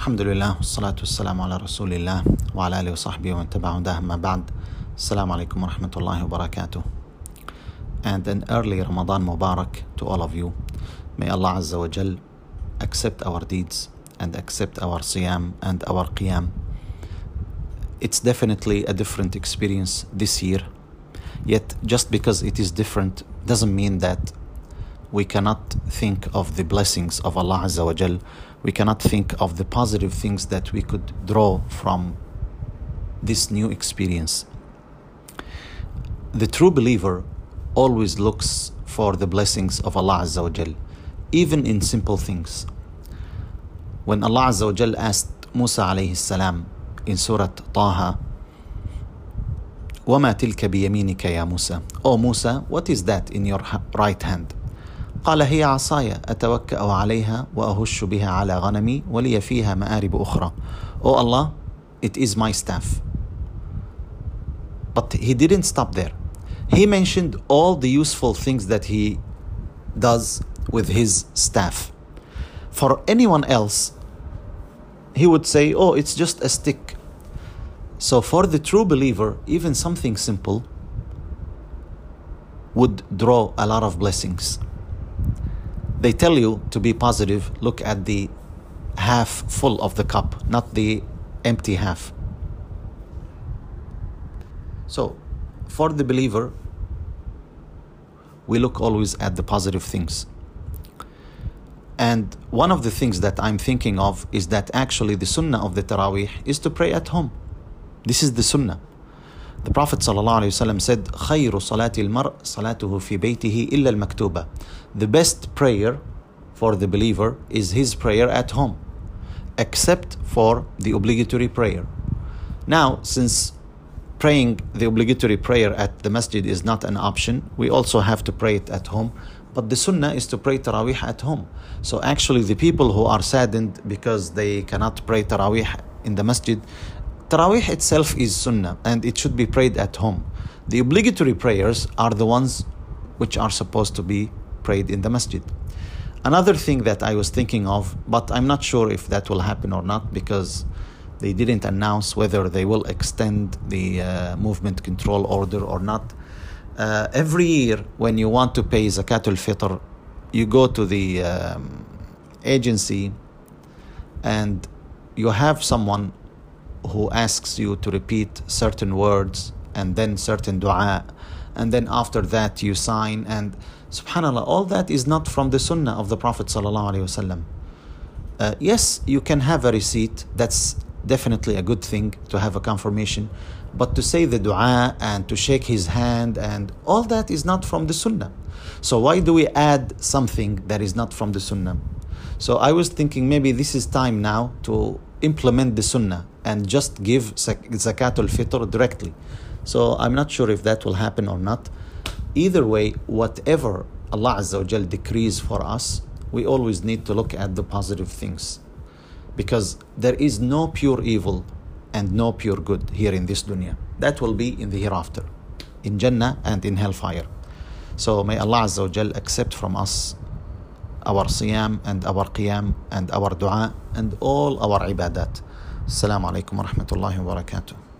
الحمد لله والصلاة والسلام على رسول الله وعلى آله وصحبه ومن تبع هداه ما بعد السلام عليكم ورحمة الله وبركاته And an early Ramadan Mubarak to all of you. May Allah Azza wa Jal accept our deeds and accept our siyam and our qiyam. It's definitely a different experience this year. Yet, just because it is different doesn't mean that we cannot think of the blessings of Allah Azza wa Jal. We cannot think of the positive things that we could draw from this new experience. The true believer always looks for the blessings of Allah Azza wa Jal, even in simple things. When Allah Azza wa Jal asked Musa alayhi salam in Surah Taha, وَمَا تِلْكَ بِيَمِينِكَ يَا مُوسَى Oh Musa, what is that in your right hand? قال هي عصاي أتوكأ عليها وأهش بها على غنمي ولي فيها مآرب أخرى Oh Allah, it is my staff. But he didn't stop there. He mentioned all the useful things that he does with his staff. For anyone else, he would say, Oh, it's just a stick. So for the true believer, even something simple would draw a lot of blessings. They tell you to be positive, look at the half full of the cup, not the empty half. So, for the believer, we look always at the positive things. And one of the things that I'm thinking of is that actually the sunnah of the Taraweeh is to pray at home. This is the sunnah. The Prophet ﷺ said, خير صلاة المرء صلاته في بيته إلا المكتوبة. The best prayer for the believer is his prayer at home, except for the obligatory prayer. Now, since praying the obligatory prayer at the masjid is not an option, we also have to pray it at home. But the sunnah is to pray Taraweeh at home. So actually, the people who are saddened because they cannot pray Taraweeh in the masjid, Taraweeh itself is sunnah and it should be prayed at home. The obligatory prayers are the ones which are supposed to be prayed in the masjid. Another thing that I was thinking of, but I'm not sure if that will happen or not because they didn't announce whether they will extend the uh, movement control order or not. Uh, every year, when you want to pay zakat zakatul fitr, you go to the um, agency and you have someone who asks you to repeat certain words and then certain dua and then after that you sign and subhanallah all that is not from the sunnah of the prophet sallallahu uh, yes you can have a receipt that's definitely a good thing to have a confirmation but to say the dua and to shake his hand and all that is not from the sunnah. So why do we add something that is not from the sunnah? So i was thinking maybe this is time now to implement the sunnah and just give zakatul fitr directly so i'm not sure if that will happen or not either way whatever allah azza wa jal decrees for us we always need to look at the positive things because there is no pure evil and no pure good here in this dunya. That will be in the hereafter, in Jannah and in hellfire. So may Allah Azza wa Jal accept from us our siyam and our qiyam and our dua and all our ibadat. Assalamu alaikum wa rahmatullahi wa barakatuh.